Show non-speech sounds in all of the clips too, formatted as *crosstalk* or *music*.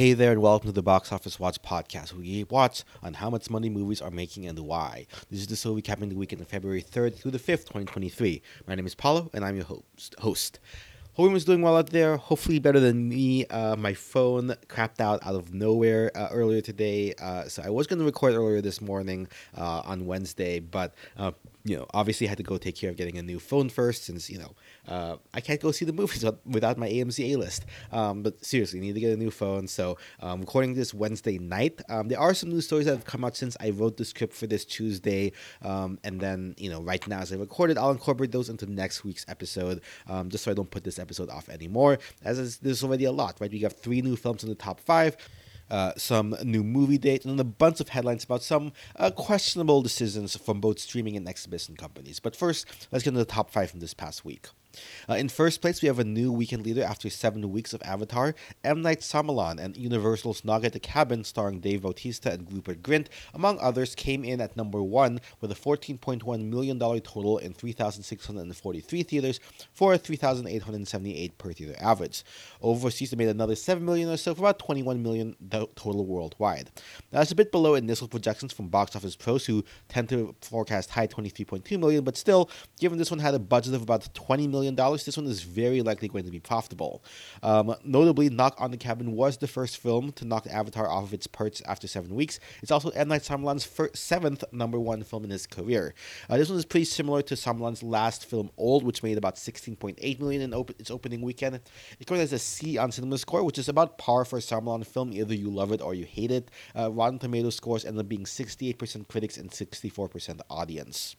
Hey there, and welcome to the Box Office Watch podcast, where we watch on how much money movies are making and why. This is the show recapping the weekend of February 3rd through the 5th, 2023. My name is Paulo, and I'm your host. host. Hope everyone's doing well out there. Hopefully, better than me. Uh, my phone crapped out out of nowhere uh, earlier today, uh, so I was going to record earlier this morning uh, on Wednesday, but uh, you know, obviously, I had to go take care of getting a new phone first, since you know uh, I can't go see the movies without my AMC A list. Um, but seriously, need to get a new phone. So, um, recording this Wednesday night. Um, there are some new stories that have come out since I wrote the script for this Tuesday. Um, and then, you know, right now as I recorded, I'll incorporate those into next week's episode, um, just so I don't put this episode off anymore. As there's already a lot, right? We have three new films in the top five. Uh, some new movie dates, and a bunch of headlines about some uh, questionable decisions from both streaming and exhibition companies. But first, let's get into the top five from this past week. Uh, in first place, we have a new weekend leader after seven weeks of Avatar. M. Night Shyamalan and Universal's Knock at the Cabin, starring Dave Bautista and Rupert Grint, among others, came in at number one with a $14.1 million total in 3,643 theaters for a 3,878 per theater average. Overseas, they made another 7 million or so for about 21 million total worldwide. Now, that's a bit below initial projections from box office pros who tend to forecast high 23.2 million, but still, given this one had a budget of about 20 million million, this one is very likely going to be profitable. Um, notably, Knock on the Cabin was the first film to knock Avatar off of its perch after seven weeks. It's also M. Night Shyamalan's first, seventh number one film in his career. Uh, this one is pretty similar to Shyamalan's last film, Old, which made about 16.8 million in op- its opening weekend. It comes as a C on Cinema Score, which is about par for a Shyamalan film. Either you love it or you hate it. Uh, Rotten Tomatoes scores end up being 68% critics and 64% audience.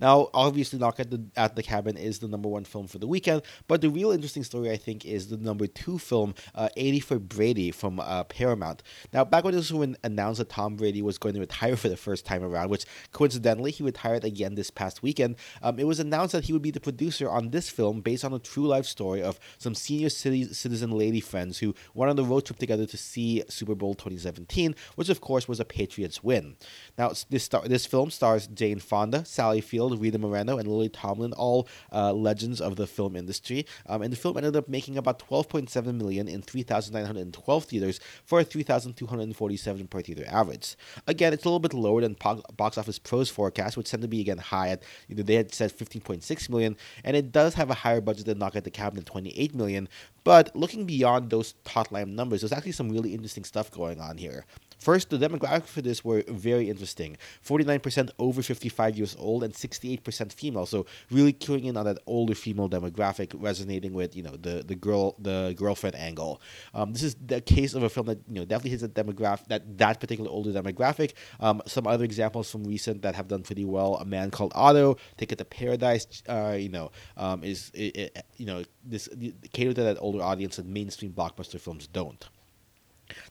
Now, obviously, Knock at the at the Cabin is the number one film for the weekend, but the real interesting story, I think, is the number two film, uh, 80 for Brady from uh, Paramount. Now, back when this was announced that Tom Brady was going to retire *laughs* for the first time around, which coincidentally he retired again this past weekend, um, it was announced that he would be the producer on this film based on a true life story of some senior city, citizen lady friends who went on the road trip together to see Super Bowl 2017, which of course was a Patriots win. Now, this star- this film stars Jane Fonda, Sally Field, Rita Moreno, and Lily Tomlin, all uh, legends of the film industry. Um, and the film ended up making about 12.7 million in 3,912 theaters for a 3,247 per theater average. Again, it's a little bit lower than po- Box Office Pro's forecast, which tend to be again high at you know they had said 15.6 million, and it does have a higher budget than Knock at the Cabin at 28 million. But looking beyond those top line numbers, there's actually some really interesting stuff going on here. First, the demographics for this were very interesting 49% over 55 years old and 68% female. So, really queuing in on that older female demographic, resonating with, you know, the, the girl, the girlfriend angle. Um, this is the case of a film that, you know, definitely hits that demographic, that, that particular older demographic. Um, some other examples from recent that have done pretty well A Man Called Otto, Ticket to Paradise, uh, you know, um, is, it, it, you know, this cater to that older audience that mainstream blockbuster films don't.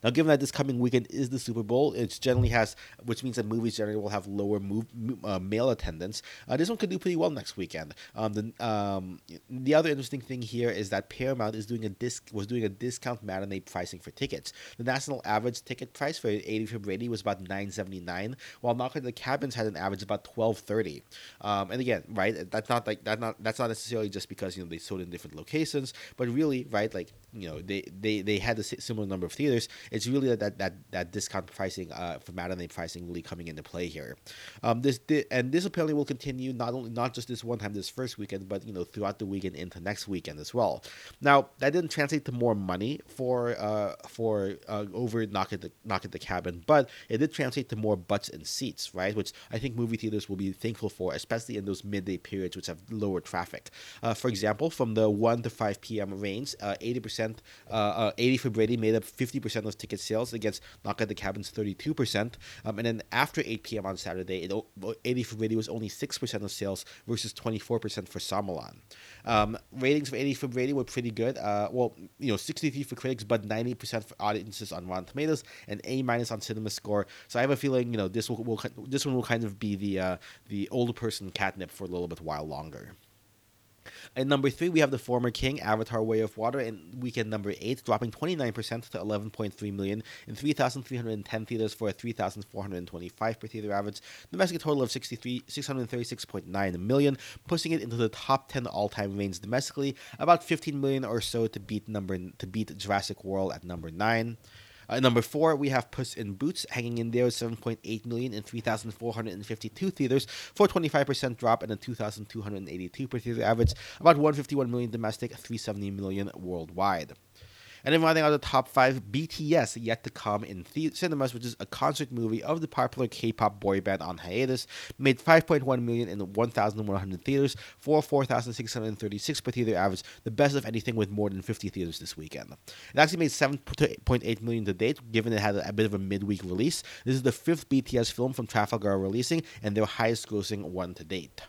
Now, given that this coming weekend is the Super Bowl, it generally has, which means that movies generally will have lower move, uh, male attendance. Uh, this one could do pretty well next weekend. Um, the um, the other interesting thing here is that Paramount is doing a disc was doing a discount matinee pricing for tickets. The national average ticket price for 80 for Brady was about 9.79, while Knock at the Cabins had an average about 12.30. Um, and again, right, that's not like that not that's not necessarily just because you know they sold in different locations, but really, right, like you know they they they had a similar number of theaters it's really that that that discount pricing uh, for matinee pricing really coming into play here. Um, this, this and this apparently will continue not only not just this one time this first weekend, but you know throughout the weekend into next weekend as well. Now that didn't translate to more money for uh, for uh, over knock at the knock at the cabin, but it did translate to more butts and seats, right? Which I think movie theaters will be thankful for, especially in those midday periods which have lower traffic. Uh, for example, from the one to five p.m. range, uh, eighty percent, uh, eighty for Brady made up fifty percent percent of ticket sales against Knock at the Cabin's 32%. Um, and then after 8 p.m. on Saturday, it, 80 for Brady was only 6% of sales versus 24% for Shyamalan. Um, ratings for 80 for Brady were pretty good. Uh, well, you know, 63 for critics, but 90% for audiences on Rotten Tomatoes and A minus on Cinema Score. So I have a feeling, you know, this will, will this one will kind of be the uh, the older person catnip for a little bit while longer. At number three, we have The Former King, Avatar Way of Water, in weekend number eight, dropping 29% to 11.3 million in 3,310 theaters for a 3,425 per theater average. Domestic total of 63, 636.9 million, pushing it into the top 10 all-time range domestically, about 15 million or so to beat number to beat Jurassic World at number nine. Uh, number four, we have Puss in Boots hanging in there, 7.8 million in 3,452 theaters for a 25% drop and a 2,282 per theater average, about 151 million domestic, 370 million worldwide. And then rounding out the top five, BTS yet to come in the- cinemas, which is a concert movie of the popular K-pop boy band on hiatus, made 5.1 million in 1,100 theaters for 4,636 per theater average, the best of anything with more than 50 theaters this weekend. It actually made 7.8 million to date, given it had a, bit of a midweek release. This is the fifth BTS film from Trafalgar releasing, and their highest-grossing one to date.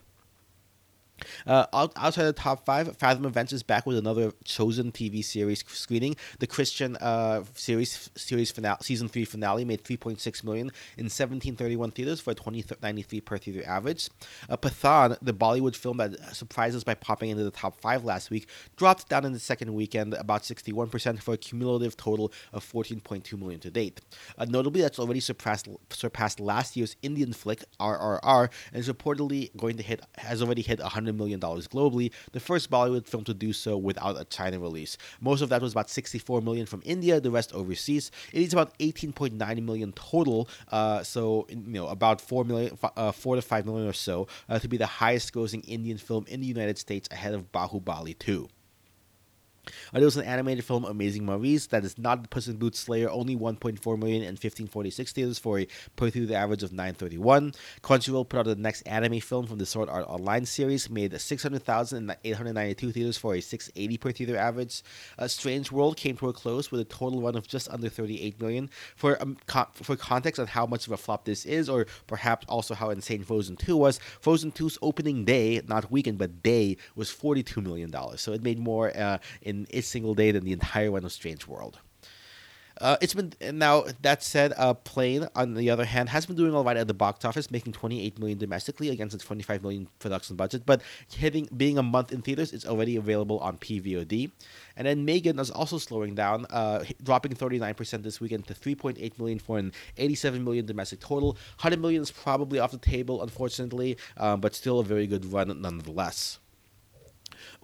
Uh, out, outside the top five, Fathom Events is back with another chosen TV series screening. The Christian uh, series series finale, season three finale made 3.6 million in 1731 theaters for a 2093 per theater average. Uh, Pathan, the Bollywood film that surprised us by popping into the top five last week, dropped down in the second weekend about 61% for a cumulative total of 14.2 million to date. Uh, notably, that's already surpassed surpassed last year's Indian flick RRR and is reportedly going to hit has already hit 100 million dollars globally, the first Bollywood film to do so without a China release. Most of that was about 64 million from India, the rest overseas. It is about 18.9 million total, uh, so you know about 4 million, uh, 4 to 5 million or so uh, to be the highest-grossing Indian film in the United States ahead of Bahubali 2. Uh, there was an animated film, Amazing Maurice, that is not the Puss in Boots Slayer, only 1.4 million in 1546 theaters for a per theater average of 931. Crunchyroll put out the next anime film from the Sword Art Online series, made 600,000 in 892 theaters for a 680 per theater average. Uh, Strange World came to a close with a total run of just under 38 million. For um, for context on how much of a flop this is, or perhaps also how insane Frozen 2 was, Frozen 2's opening day, not weekend but day, was 42 million dollars. So it made more uh, in in a single day than the entire one of Strange World. Uh, it's been now that said, uh, Plane on the other hand has been doing all right at the box office, making 28 million domestically against its 25 million production budget. But hitting being a month in theaters, it's already available on PVOD. And then Megan is also slowing down, uh, dropping 39% this weekend to 3.8 million for an 87 million domestic total. 100 million is probably off the table, unfortunately, um, but still a very good run nonetheless.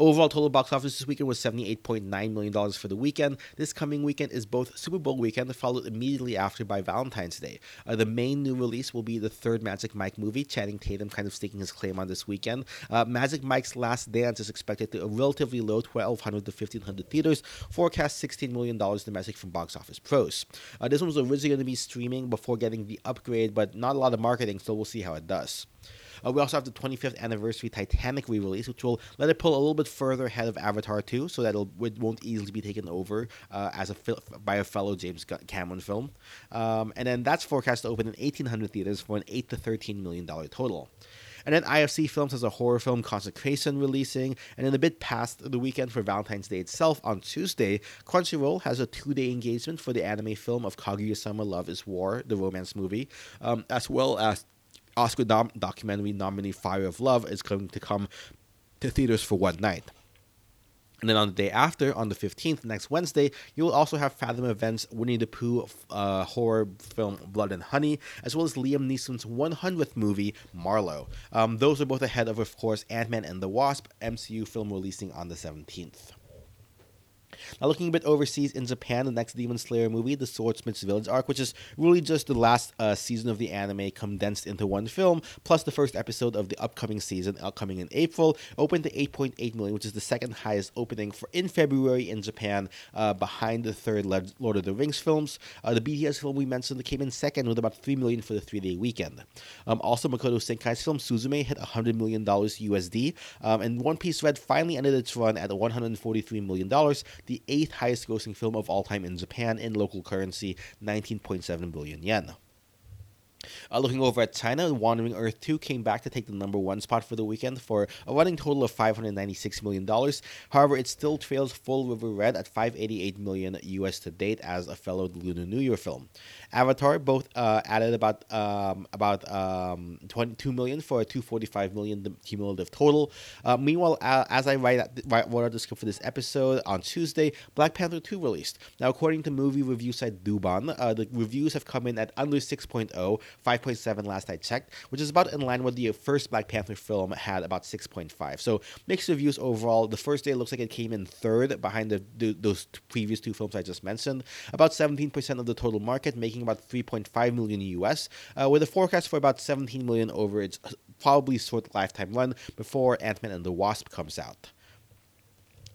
Overall total box office this weekend was $78.9 million for the weekend. This coming weekend is both Super Bowl weekend, followed immediately after by Valentine's Day. Uh, the main new release will be the third Magic Mike movie, Channing Tatum kind of staking his claim on this weekend. Uh, Magic Mike's Last Dance is expected to a relatively low 1,200 to 1,500 theaters, forecast $16 million domestic from Box Office Pros. Uh, this one was originally going to be streaming before getting the upgrade, but not a lot of marketing, so we'll see how it does. Uh, we also have the 25th anniversary Titanic re-release, which will let it pull a little bit further ahead of Avatar 2, so that it won't easily be taken over uh, as a by a fellow James Cameron film. Um, and then that's forecast to open in 1,800 theaters for an 8 to 13 million dollar total. And then IFC Films has a horror film, Consecration, releasing. And then a bit past the weekend for Valentine's Day itself, on Tuesday, Crunchyroll has a two day engagement for the anime film of Kaguya Sama Love is War, the romance movie, um, as well as Oscar documentary nominee Fire of Love is going to come to theaters for one night. And then on the day after, on the 15th, next Wednesday, you will also have Fathom Events Winnie the Pooh uh, horror film Blood and Honey, as well as Liam Neeson's 100th movie, Marlowe. Um, those are both ahead of, of course, Ant Man and the Wasp, MCU film releasing on the 17th. Now, looking a bit overseas in Japan, the next Demon Slayer movie, the Swordsmith's Village arc, which is really just the last uh, season of the anime condensed into one film, plus the first episode of the upcoming season, upcoming in April, opened to 8.8 million, which is the second highest opening for in February in Japan, uh, behind the third Lord of the Rings films. Uh, the BTS film we mentioned came in second with about 3 million for the three-day weekend. Um, also, Makoto Shinkai's film Suzume hit 100 million dollars USD, um, and One Piece Red finally ended its run at 143 million dollars the eighth highest grossing film of all time in Japan in local currency, 19.7 billion yen. Uh, looking over at China, Wandering Earth 2 came back to take the number one spot for the weekend for a running total of $596 million. However, it still trails Full River Red at 588 million US to date as a fellow Lunar New Year film. Avatar both uh, added about um, about um, 22 million for a 245 million cumulative total. Uh, meanwhile, uh, as I write, write what the script for this episode on Tuesday, Black Panther 2 released. Now, according to movie review site Douban, uh, the reviews have come in at under 6.0, 5.7 last I checked, which is about in line with the first Black Panther film had about 6.5. So mixed reviews overall. The first day looks like it came in third behind the, the those previous two films I just mentioned. About 17% of the total market, making about 3.5 million US, uh, with a forecast for about 17 million over its probably short lifetime run before Ant Man and the Wasp comes out.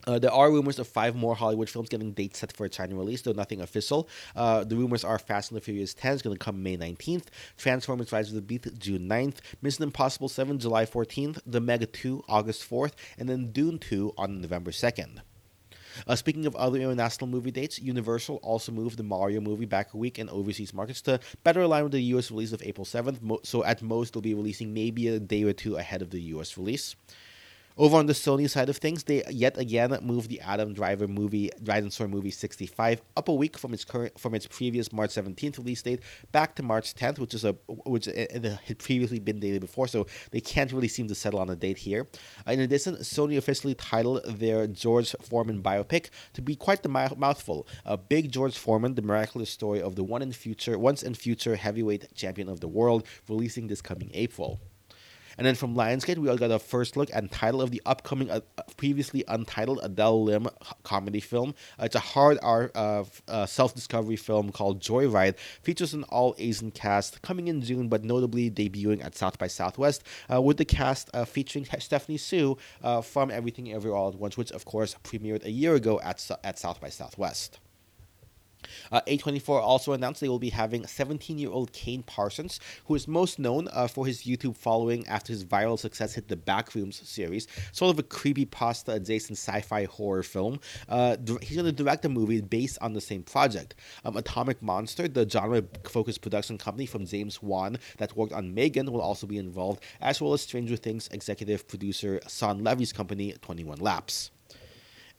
Uh, there are rumors of five more Hollywood films getting dates set for a China release, though nothing official. Uh, the rumors are Fast and the Furious 10 is going to come May 19th, Transformers Rise of the Beast June 9th, Mission Impossible 7 July 14th, The Meg 2 August 4th, and then Dune 2 on November 2nd. Uh, speaking of other international movie dates, Universal also moved the Mario movie back a week in overseas markets to better align with the US release of April 7th. so at most, they'll be releasing maybe a day or two ahead of the US release. Over on the Sony side of things, they yet again moved the Adam Driver movie, Dinosaur Movie 65, up a week from its current from its previous March 17th release date back to March 10th, which is a which had previously been dated before, so they can't really seem to settle on a date here. Uh, in addition, Sony officially titled their George Foreman biopic to be quite the mouthful. A big George Foreman, the miraculous story of the one in future, once and future heavyweight champion of the world, releasing this coming April. And then from Lionsgate, we all got a first look and title of the upcoming, uh, previously untitled Adele Lim comedy film. Uh, it's a hard art uh, uh self discovery film called Joyride. Features an all Asian cast coming in June, but notably debuting at South by Southwest uh, with the cast uh, featuring Stephanie Hsu from Everything Everywhere All at Once, which of course premiered a year ago at, at South by Southwest. Uh, A24 also announced they will be having 17 year old Kane Parsons, who is most known uh, for his YouTube following after his viral success hit the Backrooms series, sort of a creepy pasta adjacent sci fi horror film. Uh, he's going to direct a movie based on the same project. Um, Atomic Monster, the genre focused production company from James Wan that worked on Megan, will also be involved, as well as Stranger Things executive producer Shawn Levy's company, 21 Laps.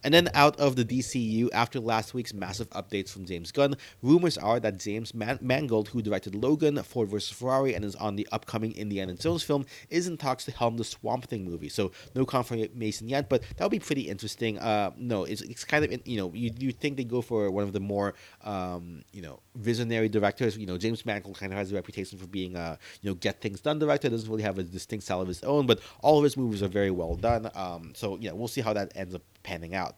And then out of the DCU, after last week's massive updates from James Gunn, rumors are that James Man- Mangold, who directed Logan, Ford vs. Ferrari, and is on the upcoming Indiana Jones film, is in talks to helm the Swamp Thing movie. So no confirmation yet, but that would be pretty interesting. Uh, no, it's, it's kind of, you know, you, you think they go for one of the more, um, you know, visionary directors. You know, James Mangold kind of has a reputation for being a, you know, get things done director. Doesn't really have a distinct style of his own, but all of his movies are very well done. Um, so, yeah, we'll see how that ends up panning out.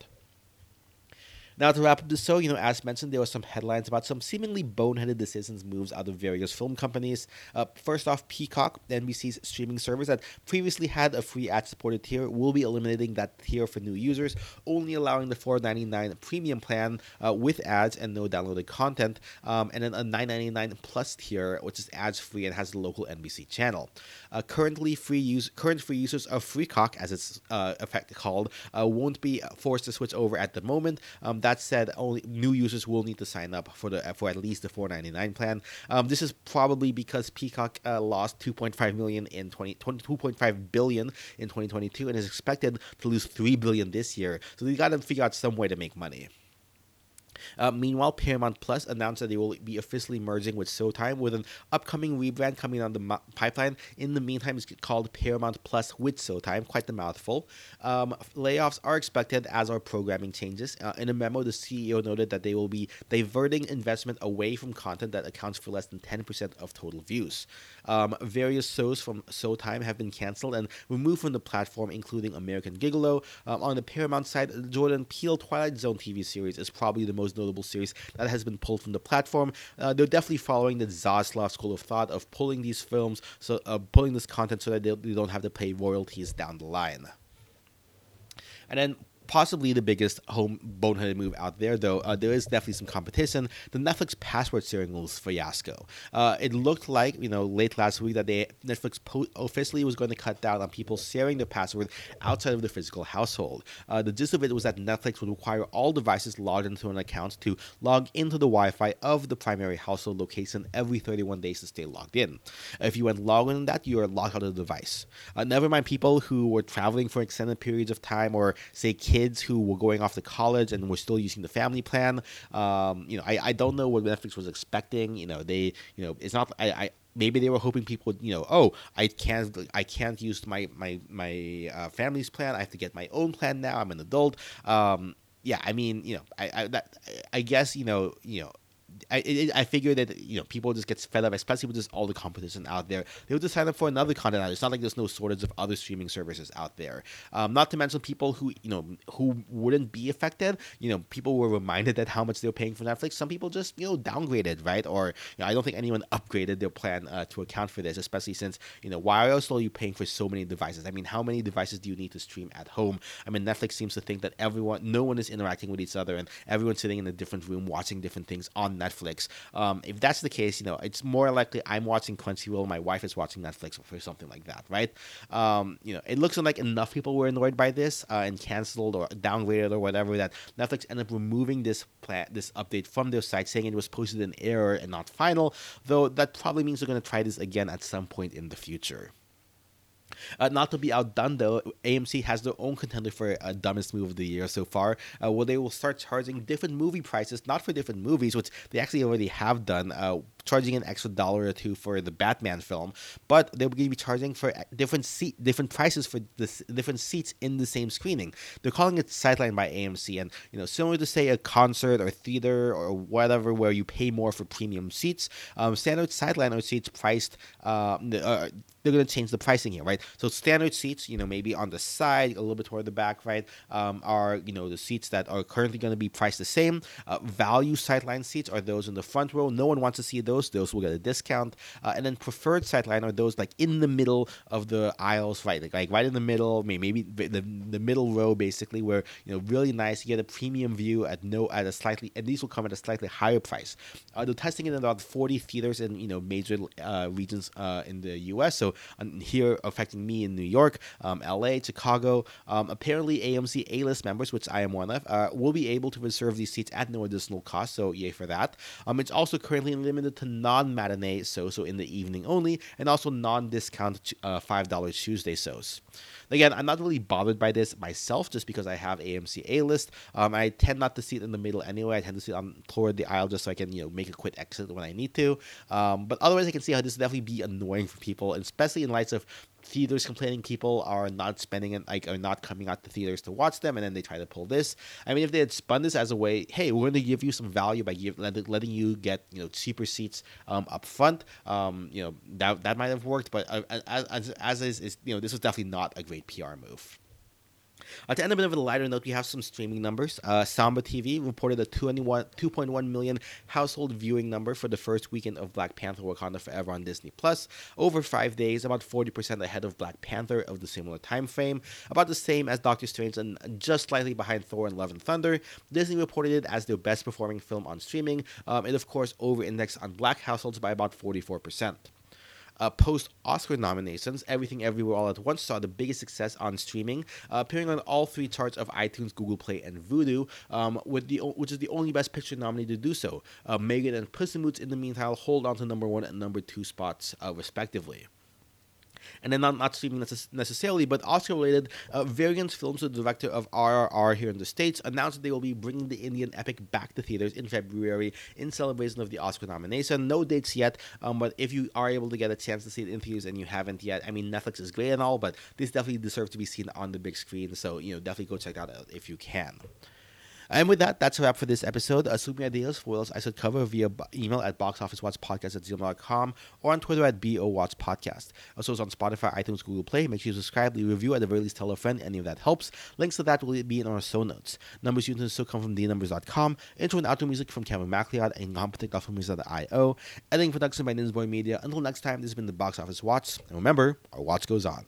Now, to wrap up the show, you know, as mentioned, there were some headlines about some seemingly boneheaded decisions moves out of various film companies. Uh, first off, Peacock, NBC's streaming service that previously had a free ad-supported tier, will be eliminating that tier for new users, only allowing the $4.99 premium plan uh, with ads and no downloaded content, um, and then a $9.99 plus tier, which is ads-free and has the local NBC channel. Uh, currently, free use current free users of Freecock, as it's uh, effectively called, uh, won't be forced to switch over at the moment. Um, that said, only new users will need to sign up for the for at least the 4.99 plan. Um, this is probably because Peacock uh, lost 2.5 million in 20, 2.5 billion in 2022 and is expected to lose 3 billion this year. So they got to figure out some way to make money. Uh, meanwhile, Paramount Plus announced that they will be officially merging with Showtime with an upcoming rebrand coming on the pipeline. In the meantime, it's called Paramount Plus with Showtime. Quite the mouthful. Um, layoffs are expected as our programming changes. Uh, in a memo, the CEO noted that they will be diverting investment away from content that accounts for less than 10% of total views. Um, various shows from Showtime have been canceled and removed from the platform, including American Gigolo. Um, on the Paramount side, Jordan Peele Twilight Zone TV series is probably the most notable series that has been pulled from the platform. Uh, they're definitely following the Zaslav school of thought of pulling these films, so uh, pulling this content so that they, they don't have to pay royalties down the line. And then possibly the biggest home boneheaded move out there, though uh, there is definitely some competition. The Netflix password sharing was fiasco. Uh, it looked like you know late last week that they Netflix po- officially was going to cut down on people sharing their password outside of the physical household. Uh, the gist of it was that Netflix would require all devices logged into an account to log into the Wi-Fi of the primary household location every 31 days to stay logged in. If you went logged in that, you are logged out of the device. Uh, never mind people who were traveling for extended periods of time, or say kids who were going off to college and were still using the family plan. Um, you know, I, I don't know what Netflix was expecting. You know, they you know it's not I, I maybe they were hoping people would, you know, oh, I can't, I can't use my my my uh, family's plan. I have to get my own plan now. I'm an adult. Um, yeah, I mean, you know, I I, that, I guess you know, you know, I it, I figure that you know people just get fed up, especially with just all the competition out there. They would just sign up for another content out. It's not like there's no shortage of other streaming services out there. Um, not to mention people who you know who wouldn't be affected. You know, people were reminded that how much they were paying for Netflix. Some people just you know downgraded, right? Or you know, I don't think anyone upgraded their plan uh, to account for this, especially since you know why else are you still paying for so many devices? I mean, how many devices do you need to stream at home? I mean, Netflix seems to think that everyone, no one is interacting with each other, and everyone's sitting in a different room watching different things on Netflix. Um, if that's the case, you know, it's more likely I'm watching Quincy Crunchyroll, my wife is watching Netflix or something like that, right? Um, you know, it looks like enough people were annoyed by this uh, and canceled or downgraded or whatever that Netflix ended up removing this this update from their site, saying it was posted in error and not final. Though that probably means they're going to try this again at some point in the future. Uh, not to be outdone, though, AMC has their own contender for uh, dumbest move of the year so far, uh, where they will start charging different movie prices, not for different movies, which they actually already have done, uh, charging an extra dollar or two for the Batman film, but they were going to be charging for different seat, different prices for the different seats in the same screening. They're calling it Sightline by AMC, and you know, similar to say a concert or theater or whatever, where you pay more for premium seats. Um, standard Sightline are seats priced. Uh, uh they're going to change the pricing here, right? So standard seats, you know, maybe on the side, a little bit toward the back, right, um, are you know the seats that are currently going to be priced the same. Uh, value sightline seats are those in the front row. No one wants to see those; those will get a discount. Uh, and then preferred sightline are those like in the middle of the aisles, right, like, like right in the middle, maybe the the middle row, basically, where you know really nice. You get a premium view at no at a slightly, and these will come at a slightly higher price. Uh, they're testing it in about 40 theaters in you know major uh, regions uh, in the U.S. So here affecting me in New York, um, LA, Chicago. Um, apparently, AMC A list members, which I am one of, uh, will be able to reserve these seats at no additional cost. So, yay for that. Um, it's also currently limited to non matinee so so in the evening only, and also non discount uh, $5 Tuesday shows. Again, I'm not really bothered by this myself just because I have AMC A list. Um, I tend not to sit in the middle anyway. I tend to sit on toward the aisle just so I can you know make a quick exit when I need to. Um, but otherwise, I can see how this would definitely be annoying for people, especially in lights of theaters complaining people are not spending it like are not coming out to theaters to watch them and then they try to pull this i mean if they had spun this as a way hey we're going to give you some value by give, letting you get you know cheaper seats um, up front um, you know that that might have worked but uh, as, as, as is, is you know this was definitely not a great pr move uh, to end a bit of a lighter note, we have some streaming numbers. Uh, Samba TV reported a 2.1 million household viewing number for the first weekend of Black Panther Wakanda Forever on Disney Plus. Over five days, about 40% ahead of Black Panther of the similar time frame. About the same as Doctor Strange and just slightly behind Thor and Love and Thunder. Disney reported it as their best performing film on streaming. Um, it, of course, over indexed on black households by about 44% uh, post Oscar nominations, Everything Everywhere All at Once saw the biggest success on streaming, uh, appearing on all three charts of iTunes, Google Play, and Vudu, um, with the which is the only Best Picture nominee to do so. Uh, Megan and Puss in Boots, in the meantime, hold on to number one and number two spots, uh, respectively and then not, not streaming necess- necessarily, but Oscar related, uh, Variance Films, the director of RRR here in the States, announced that they will be bringing the Indian epic back to theaters in February in celebration of the Oscar nomination. No dates yet, um, but if you are able to get a chance to see it in theaters and you haven't yet, I mean, Netflix is great and all, but this definitely deserves to be seen on the big screen, so, you know, definitely go check that out if you can. And with that, that's a wrap for this episode. Submit ideas for else I should cover via email at boxofficewatchpodcast at gmail.com or on Twitter at BOWatchPodcast. Also, it's on Spotify, iTunes, Google Play. Make sure you subscribe, leave a review, at the very least tell a friend. Any of that helps. Links to that will be in our show notes. Numbers used in still come from dnumbers.com. Intro and outro music from Kevin MacLeod and Compotech.filmmusic.io. Editing production by Ninsboy Media. Until next time, this has been the Box Office Watch. And remember, our watch goes on.